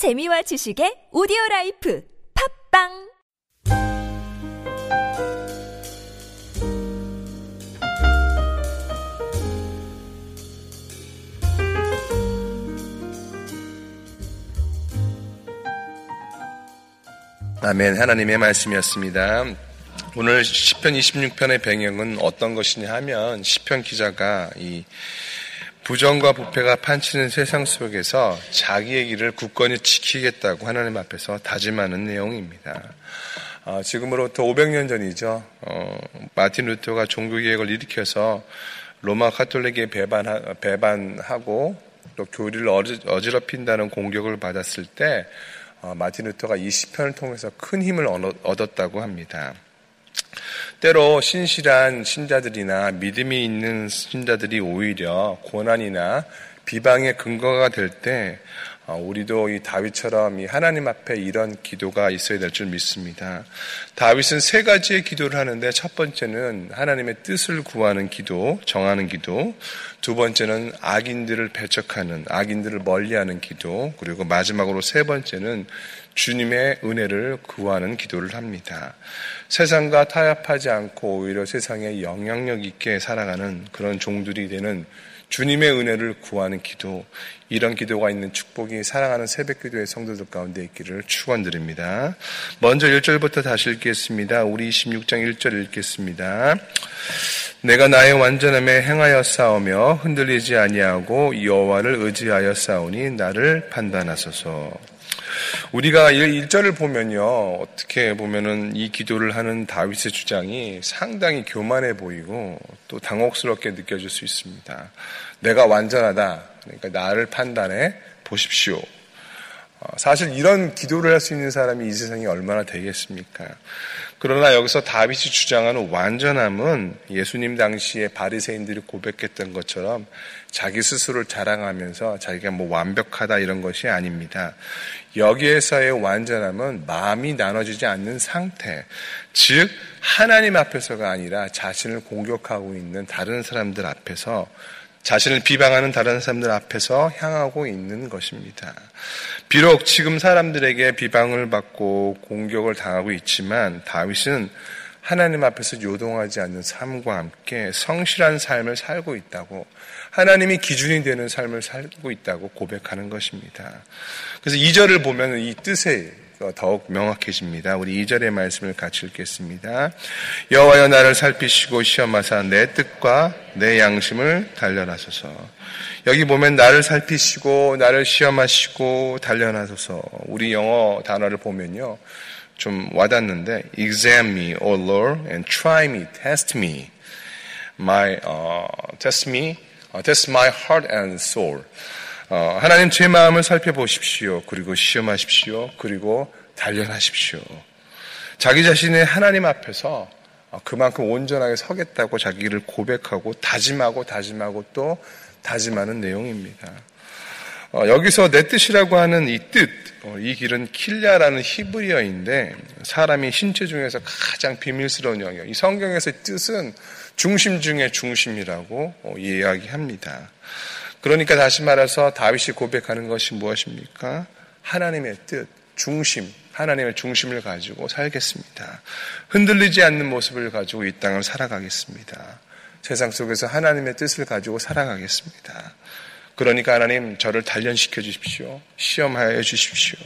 재미와 지식의 오디오 라이프 팝빵 아멘. 하나님의 말씀이었습니다. 오늘 10편 26편의 배경은 어떤 것이냐 하면 10편 기자가 이 부정과 부패가 판치는 세상 속에서 자기의 길을 굳건히 지키겠다고 하나님 앞에서 다짐하는 내용입니다. 어, 지금으로부터 500년 전이죠. 어, 마틴 루터가 종교개혁을 일으켜서 로마 카톨릭에 배반, 배반하고 또 교리를 어지럽힌다는 공격을 받았을 때 어, 마틴 루터가 이 시편을 통해서 큰 힘을 얻었다고 합니다. 때로 신실한 신자들이나 믿음이 있는 신자들이 오히려 고난이나 비방의 근거가 될때 어, 우리도 이 다윗처럼 이 하나님 앞에 이런 기도가 있어야 될 줄 믿습니다. 다윗은 세 가지의 기도를 하는데 첫 번째는 하나님의 뜻을 구하는 기도, 정하는 기도. 두 번째는 악인들을 배척하는, 악인들을 멀리하는 기도. 그리고 마지막으로 세 번째는 주님의 은혜를 구하는 기도를 합니다. 세상과 타협하지 않고 오히려 세상에 영향력 있게 살아가는 그런 종들이 되는 주님의 은혜를 구하는 기도, 이런 기도가 있는 축복이 사랑하는 새벽 기도의 성도들 가운데 있기를 축원드립니다. 먼저 1절부터 다시 읽겠습니다. 우리 26장 1절 읽겠습니다. 내가 나의 완전함에 행하여 싸우며 흔들리지 아니하고 여호와를 의지하여 싸우니 나를 판단하소서. 우리가 1절을 보면요. 어떻게 보면은 이 기도를 하는 다윗의 주장이 상당히 교만해 보이고 또 당혹스럽게 느껴질 수 있습니다. 내가 완전하다. 그러니까 나를 판단해 보십시오. 어, 사실 이런 기도를 할 수 있는 사람이 이 세상에 얼마나 되겠습니까? 그러나 여기서 다윗이 주장하는 완전함은 예수님 당시에 바리새인들이 고백했던 것처럼 자기 스스로를 자랑하면서 자기가 뭐 완벽하다 이런 것이 아닙니다. 여기에서의 완전함은 마음이 나눠지지 않는 상태, 즉 하나님 앞에서가 아니라 자신을 공격하고 있는 다른 사람들 앞에서 자신을 비방하는 다른 사람들 앞에서 향하고 있는 것입니다. 비록 지금 사람들에게 비방을 받고 공격을 당하고 있지만 다윗은 하나님 앞에서 요동하지 않는 삶과 함께 성실한 삶을 살고 있다고 하나님이 기준이 되는 삶을 살고 있다고 고백하는 것입니다. 그래서 이절을 보면 이 뜻에 더욱 명확해집니다. 우리 2절의 말씀을 같이 읽겠습니다. 여호와여 나를 살피시고 시험하사 내 뜻과 내 양심을 단련하소서. 여기 보면 나를 살피시고 나를 시험하시고 단련하소서. 우리 영어 단어를 보면요. 좀 와닿는데 examine me, O Lord, and try me, test me. My uh, test me, uh, test my heart and soul. 어, 하나님 제 마음을 살펴보십시오. 그리고 시험하십시오. 그리고 단련하십시오. 자기 자신의 하나님 앞에서 어, 그만큼 온전하게 서겠다고 자기를 고백하고 다짐하고 다짐하고 또 다짐하는 내용입니다. 어, 여기서 내 뜻이라고 하는 이 뜻, 어, 이 길은 킬랴라는 히브리어인데 사람이 신체 중에서 가장 비밀스러운 영역. 이 성경에서의 뜻은 중심 중의 중심이라고 어, 이야기합니다. 그러니까 다시 말해서 다윗이 고백하는 것이 무엇입니까? 하나님의 뜻, 중심, 하나님의 중심을 가지고 살겠습니다. 흔들리지 않는 모습을 가지고 이 땅을 살아가겠습니다. 세상 속에서 하나님의 뜻을 가지고 살아가겠습니다. 그러니까 하나님 저를 단련시켜 주십시오. 시험하여 주십시오.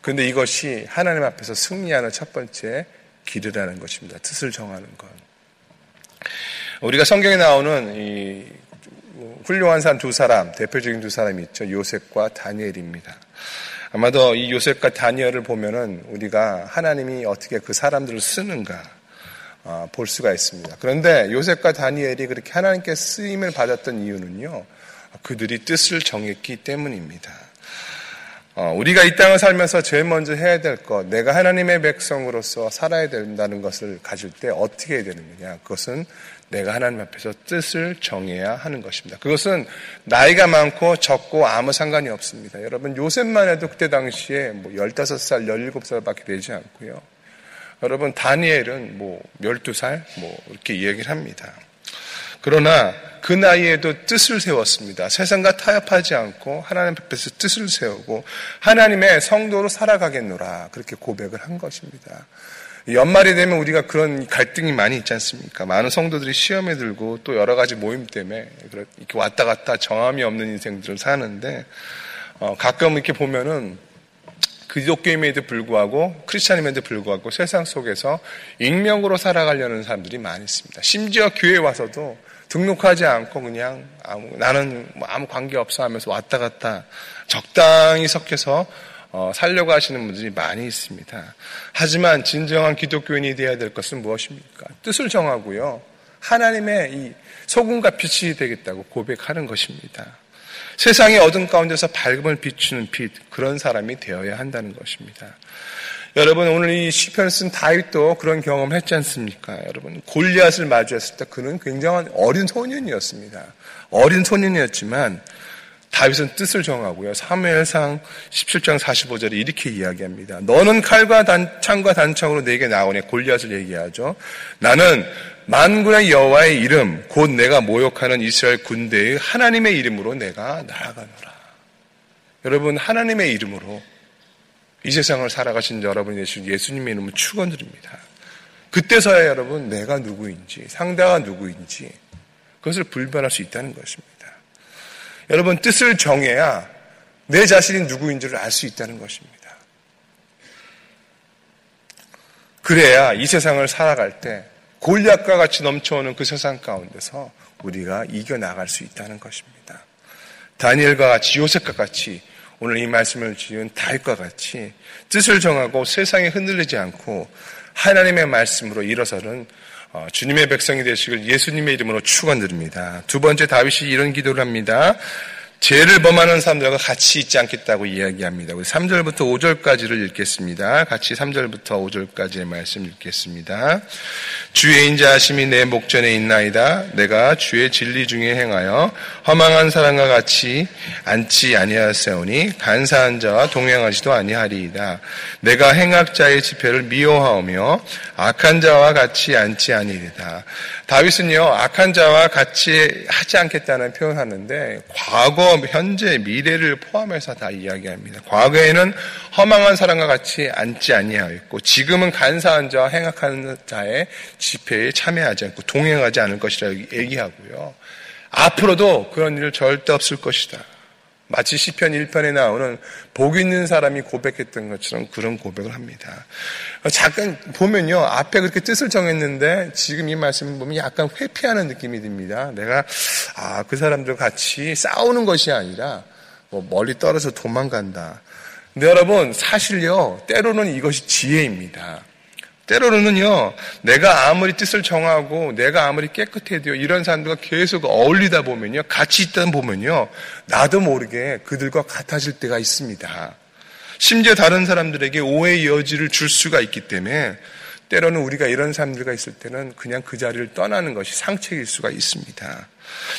그런데 이것이 하나님 앞에서 승리하는 첫 번째 길이라는 것입니다. 뜻을 정하는 것. 우리가 성경에 나오는 이 훌륭한 산두 사람, 대표적인 두 사람이 있죠. 요셉과 다니엘입니다. 아마도 이 요셉과 다니엘을 보면은 우리가 하나님이 어떻게 그 사람들을 쓰는가 어, 볼 수가 있습니다. 그런데 요셉과 다니엘이 그렇게 하나님께 쓰임을 받았던 이유는요, 그들이 뜻을 정했기 때문입니다. 어, 우리가 이 땅을 살면서 제일 먼저 해야 될 것, 내가 하나님의 백성으로서 살아야 된다는 것을 가질 때 어떻게 해야 되는 거냐? 그것은 내가 하나님 앞에서 뜻을 정해야 하는 것입니다. 그것은 나이가 많고 적고 아무 상관이 없습니다. 여러분, 요셉만 해도 그때 당시에 뭐 15살, 17살 밖에 되지 않고요. 여러분, 다니엘은 뭐 12살, 뭐 이렇게 이야기를 합니다. 그러나 그 나이에도 뜻을 세웠습니다. 세상과 타협하지 않고 하나님 앞에서 뜻을 세우고 하나님의 성도로 살아가겠노라. 그렇게 고백을 한 것입니다. 연말이 되면 우리가 그런 갈등이 많이 있지 않습니까? 많은 성도들이 시험에 들고 또 여러 가지 모임 때문에 이렇게 왔다 갔다 정함이 없는 인생들을 사는데 어, 가끔 이렇게 보면은 기독교임에도 불구하고 크리스찬임에도 불구하고 세상 속에서 익명으로 살아가려는 사람들이 많이 있습니다. 심지어 교회 와서도 등록하지 않고 그냥 아무, 나는 뭐 아무 관계 없어 하면서 왔다 갔다 적당히 섞여서 어, 살려고 하시는 분들이 많이 있습니다. 하지만 진정한 기독교인이 되어야 될 것은 무엇입니까? 뜻을 정하고요. 하나님의 이 소금과 빛이 되겠다고 고백하는 것입니다. 세상의 어둠 가운데서 밝음을 비추는 빛 그런 사람이 되어야 한다는 것입니다. 여러분 오늘 이 시편을 쓴 다윗도 그런 경험을 했지 않습니까? 여러분 골리앗을 마주했을 때 그는 굉장한 어린 소년이었습니다. 어린 소년이었지만 다윗은 뜻을 정하고요. 사무엘상 17장 45절에 이렇게 이야기합니다. 너는 칼과 단, 창과 단창으로 내게 나오네. 골리앗을 얘기하죠. 나는 만군의 여호와의 이름 곧 내가 모욕하는 이스라엘 군대의 하나님의 이름으로 내가 나아가노라. 여러분 하나님의 이름으로 이 세상을 살아가신 여러분 예수 예수님의 이름을 축원드립니다. 그때서야 여러분 내가 누구인지 상대가 누구인지 그것을 불변할 수 있다는 것입니다. 여러분 뜻을 정해야 내 자신이 누구인지를 알 수 있다는 것입니다. 그래야 이 세상을 살아갈 때 골리앗과 같이 넘쳐오는 그 세상 가운데서 우리가 이겨 나갈 수 있다는 것입니다. 다니엘과 같이 요셉과 같이 오늘 이 말씀을 지은 다윗과 같이 뜻을 정하고 세상에 흔들리지 않고 하나님의 말씀으로 일어서는 어, 주님의 백성이 되시길 예수님의 이름으로 축원드립니다. 두 번째 다윗이 이런 기도를 합니다. 죄를 범하는 사람들과 같이 있지 않겠다고 이야기합니다. 우리 3절부터 5절까지를 읽겠습니다. 같이 3절부터 5절까지의 말씀 읽겠습니다. 주의 인자하심이 내 목전에 있나이다. 내가 주의 진리 중에 행하여 허망한 사람과 같이 앉지 아니하세오니 간사한 자와 동행하지도 아니하리이다. 내가 행악자의 지폐를 미워하오며 악한 자와 같이 앉지 아니리다. 다윗은요 악한 자와 같이 하지 않겠다는 표현하는데 과거, 현재, 미래를 포함해서 다 이야기합니다. 과거에는 허망한 사람과 같이 앉지 아니하였고 지금은 간사한 자와 행악하는 자의 집회에 참여하지 않고 동행하지 않을 것이라 얘기하고요. 앞으로도 그런 일 절대 없을 것이다. 마치 시편 1편에 나오는 복 있는 사람이 고백했던 것처럼 그런 고백을 합니다. 잠깐 보면요. 앞에 그렇게 뜻을 정했는데 지금 이 말씀을 보면 약간 회피하는 느낌이 듭니다. 내가 아, 그 사람들 같이 싸우는 것이 아니라 뭐 멀리 떨어져 도망간다. 근데 여러분 사실요. 때로는 이것이 지혜입니다. 때로는요, 내가 아무리 뜻을 정하고 내가 아무리 깨끗해도요, 이런 사람들과 계속 어울리다 보면요, 같이 있다 보면요, 나도 모르게 그들과 같아질 때가 있습니다. 심지어 다른 사람들에게 오해의 여지를 줄 수가 있기 때문에 때로는 우리가 이런 사람들과 있을 때는 그냥 그 자리를 떠나는 것이 상책일 수가 있습니다.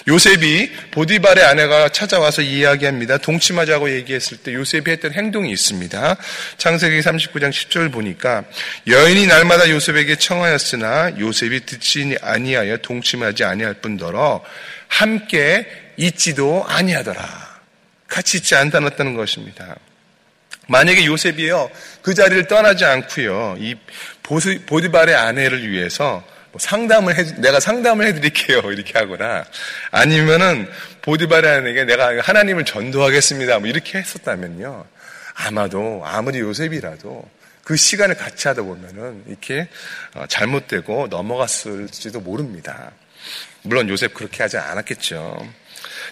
요셉이 보디발의 아내가 찾아와서 이야기합니다. 동침하자고 얘기했을 때 요셉이 했던 행동이 있습니다. 창세기 39장 10절 보니까 여인이 날마다 요셉에게 청하였으나 요셉이 듣지 아니하여 동침하지 아니할 뿐더러 함께 있지도 아니하더라. 같이 있지 않다는 것입니다. 만약에 요셉이요 그 자리를 떠나지 않고요 이 보디발의 아내를 위해서 뭐 상담을 해, 내가 상담을 해드릴게요. 이렇게 하거나 아니면은 보디바라에게 내가 하나님을 전도하겠습니다. 뭐 이렇게 했었다면요. 아마도 아무리 요셉이라도 그 시간을 같이 하다 보면은 이렇게 어, 잘못되고 넘어갔을지도 모릅니다. 물론 요셉 그렇게 하지 않았겠죠.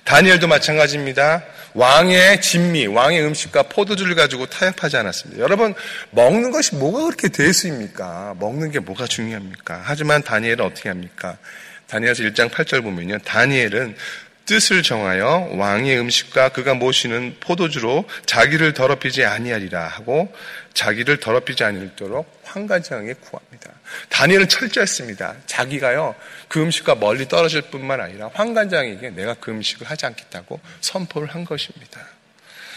다니엘도 마찬가지입니다. 왕의 진미, 왕의 음식과 포도주를 가지고 타협하지 않았습니다. 여러분, 먹는 것이 뭐가 그렇게 대수입니까? 먹는 게 뭐가 중요합니까? 하지만 다니엘은 어떻게 합니까? 다니엘서 1장 8절 보면요. 다니엘은 뜻을 정하여 왕의 음식과 그가 모시는 포도주로 자기를 더럽히지 아니하리라 하고 자기를 더럽히지 아니도록 환관장에 구합니다. 다니엘은 철저했습니다. 자기가요 그 음식과 멀리 떨어질 뿐만 아니라 환관장에게 내가 그 음식을 하지 않겠다고 선포를 한 것입니다.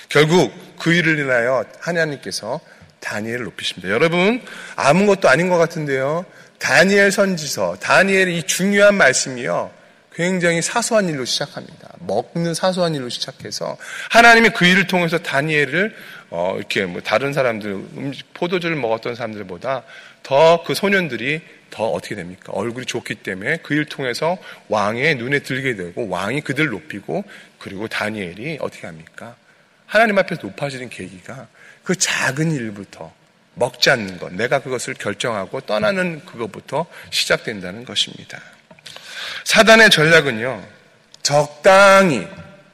결국 그 일을 인하여 하나님께서 다니엘을 높이십니다. 여러분 아무것도 아닌 것 같은데요. 다니엘 선지서, 다니엘의 이 중요한 말씀이요. 굉장히 사소한 일로 시작합니다. 먹는 사소한 일로 시작해서 하나님이 그 일을 통해서 다니엘을 어, 이렇게 뭐 다른 사람들 음식 포도주를 먹었던 사람들보다 더 그 소년들이 더 어떻게 됩니까? 얼굴이 좋기 때문에 그 일 통해서 왕의 눈에 들게 되고 왕이 그들 높이고 그리고 다니엘이 어떻게 합니까? 하나님 앞에서 높아지는 계기가 그 작은 일부터 먹지 않는 것, 내가 그것을 결정하고 떠나는 그것부터 시작된다는 것입니다. 사단의 전략은요, 적당히,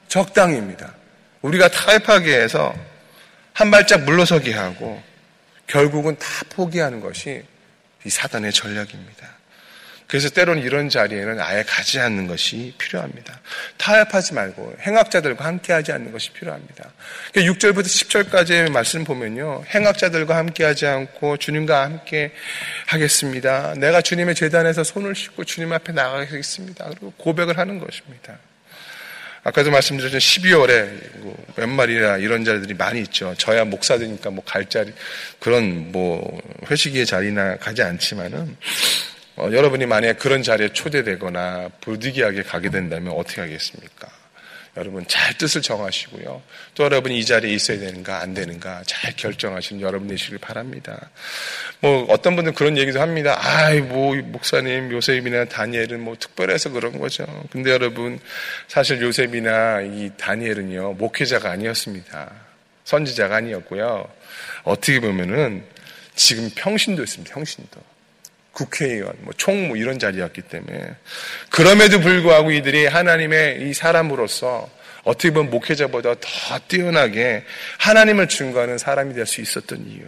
적당입니다. 우리가 타협하게 해서 한 발짝 물러서게 하고 결국은 다 포기하는 것이 이 사단의 전략입니다. 그래서 때로는 이런 자리에는 아예 가지 않는 것이 필요합니다. 타협하지 말고 행악자들과 함께하지 않는 것이 필요합니다. 6절부터 그러니까 10절까지의 말씀 보면요. 행악자들과 함께하지 않고 주님과 함께 하겠습니다. 내가 주님의 재단에서 손을 씻고 주님 앞에 나가겠습니다. 그리고 고백을 하는 것입니다. 아까도 말씀드렸지만 12월에 뭐 웬말이라 이런 자리들이 많이 있죠. 저야 목사 되니까 뭐 갈 자리 그런 뭐 회식의 자리나 가지 않지만은 어, 여러분이 만약에 그런 자리에 초대되거나 부득이하게 가게 된다면 어떻게 하겠습니까? 여러분 잘 뜻을 정하시고요. 또 여러분이 이 자리에 있어야 되는가 안 되는가 잘 결정하시는 여러분 되시길 바랍니다. 뭐 어떤 분들은 그런 얘기도 합니다. 아이 뭐 목사님 요셉이나 다니엘은 뭐 특별해서 그런 거죠. 근데 여러분 사실 요셉이나 이 다니엘은요 목회자가 아니었습니다. 선지자가 아니었고요. 어떻게 보면은 지금 평신도 있습니다. 평신도. 국회의원, 뭐 총무 뭐 이런 자리였기 때문에 그럼에도 불구하고 이들이 하나님의 이 사람으로서 어떻게 보면 목회자보다 더 뛰어나게 하나님을 증거하는 사람이 될 수 있었던 이유.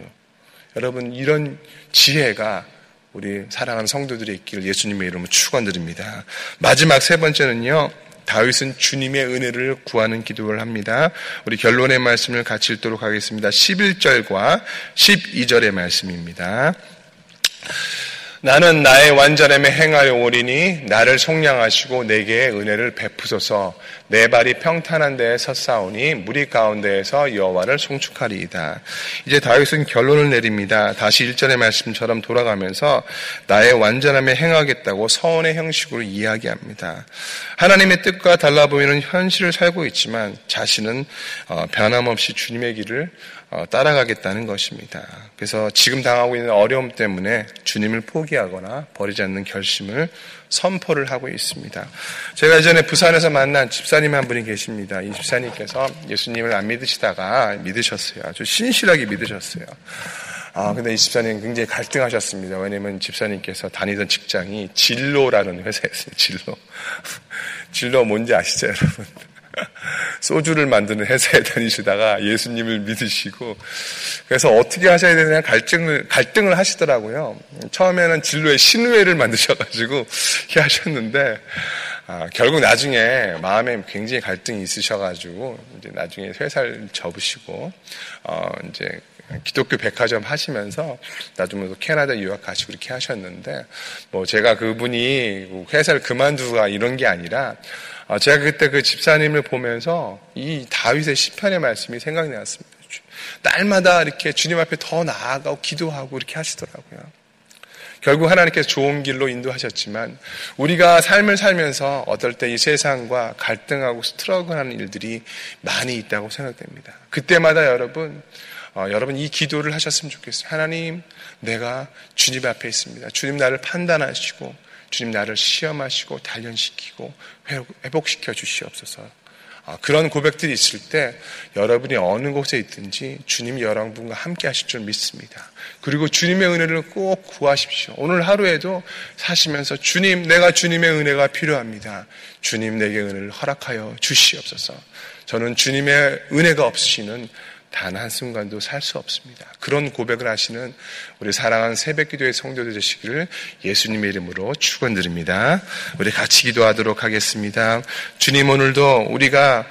여러분 이런 지혜가 우리 사랑하는 성도들의 있기를 예수님의 이름으로 축원드립니다. 마지막 세 번째는요. 다윗은 주님의 은혜를 구하는 기도를 합니다. 우리 결론의 말씀을 같이 읽도록 하겠습니다. 11절과 12절의 말씀입니다. 나는 나의 완전함에 행하여 오리니 나를 속량하시고 내게 은혜를 베푸소서 내 발이 평탄한 데에 섰사오니 무리 가운데에서 여호와를 송축하리이다. 이제 다윗은 결론을 내립니다. 다시 일전의 말씀처럼 돌아가면서 나의 완전함에 행하겠다고 서원의 형식으로 이야기합니다. 하나님의 뜻과 달라 보이는 현실을 살고 있지만 자신은 어, 변함없이 주님의 길을 어, 따라가겠다는 것입니다. 그래서 지금 당하고 있는 어려움 때문에 주님을 포기하거나 버리지 않는 결심을 선포를 하고 있습니다. 제가 예전에 부산에서 만난 집사님 한 분이 계십니다. 이 집사님께서 예수님을 안 믿으시다가 믿으셨어요. 아주 신실하게 믿으셨어요. 아, 근데 이 집사님 굉장히 갈등하셨습니다. 왜냐면 집사님께서 다니던 직장이 진로라는 회사였어요. 진로. 진로 뭔지 아시죠, 여러분? 소주를 만드는 회사에 다니시다가 예수님을 믿으시고 그래서 어떻게 하셔야 되느냐 갈등을 갈등을 하시더라고요. 처음에는 진로의 신회를 만드셔가지고 이렇게 하셨는데 아, 결국 나중에 마음에 굉장히 갈등이 있으셔가지고 이제 나중에 회사를 접으시고 어, 이제 기독교 백화점 하시면서 나중에 캐나다 유학 가시고 이렇게 하셨는데 뭐 제가 그분이 회사를 그만두가 이런 게 아니라 아, 제가 그때 그 집사님을 보면서 이 다윗의 시편의 말씀이 생각이 났습니다. 날마다 이렇게 주님 앞에 더 나아가고 기도하고 이렇게 하시더라고요. 결국 하나님께서 좋은 길로 인도하셨지만 우리가 삶을 살면서 어떨 때 이 세상과 갈등하고 스트러그하는 일들이 많이 있다고 생각됩니다. 그때마다 여러분 어, 여러분 이 기도를 하셨으면 좋겠어요. 하나님, 내가 주님 앞에 있습니다. 주님 나를 판단하시고 주님 나를 시험하시고 단련시키고 회복시켜 주시옵소서. 아, 그런 고백들이 있을 때 여러분이 어느 곳에 있든지 주님이 여러분과 함께 하실 줄 믿습니다. 그리고 주님의 은혜를 꼭 구하십시오. 오늘 하루에도 사시면서 주님, 내가 주님의 은혜가 필요합니다. 주님 내게 은혜를 허락하여 주시옵소서. 저는 주님의 은혜가 없으시는 단 한순간도 살 수 없습니다. 그런 고백을 하시는 우리 사랑하는 새벽 기도의 성도들 되시기를 예수님의 이름으로 축원드립니다. 우리 같이 기도하도록 하겠습니다. 주님 오늘도 우리가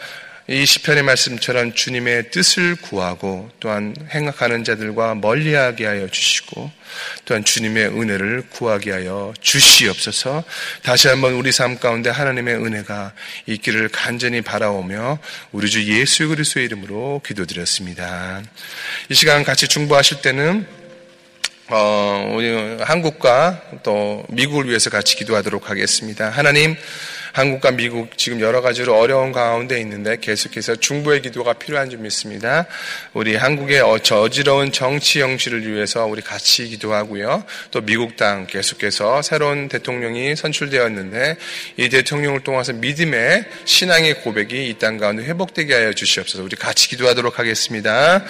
이 시편의 말씀처럼 주님의 뜻을 구하고 또한 행악하는 자들과 멀리하게 하여 주시고 또한 주님의 은혜를 구하게 하여 주시옵소서. 다시 한번 우리 삶 가운데 하나님의 은혜가 있기를 간절히 바라오며 우리 주 예수 그리스도의 이름으로 기도드렸습니다. 이 시간 같이 중보하실 때는 어, 우리 한국과 또 미국을 위해서 같이 기도하도록 하겠습니다. 하나님 한국과 미국 지금 여러 가지로 어려운 가운데 있는데 계속해서 중보의 기도가 필요한 줄 믿습니다. 우리 한국의 어, 저지러운 정치 형실을 위해서 우리 같이 기도하고요. 또 미국 당 계속해서 새로운 대통령이 선출되었는데 이 대통령을 통해서 믿음의 신앙의 고백이 이 땅 가운데 회복되게 하여 주시옵소서. 우리 같이 기도하도록 하겠습니다.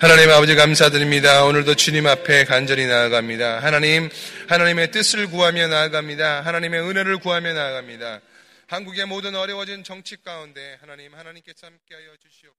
하나님 아버지 감사드립니다. 오늘도 주님 앞에 간절히 나아갑니다. 하나님, 하나님의 뜻을 구하며 나아갑니다. 하나님의 은혜를 구하며 나아갑니다. 한국의 모든 어려워진 정치 가운데 하나님, 하나님께서 함께하여 주시옵소서.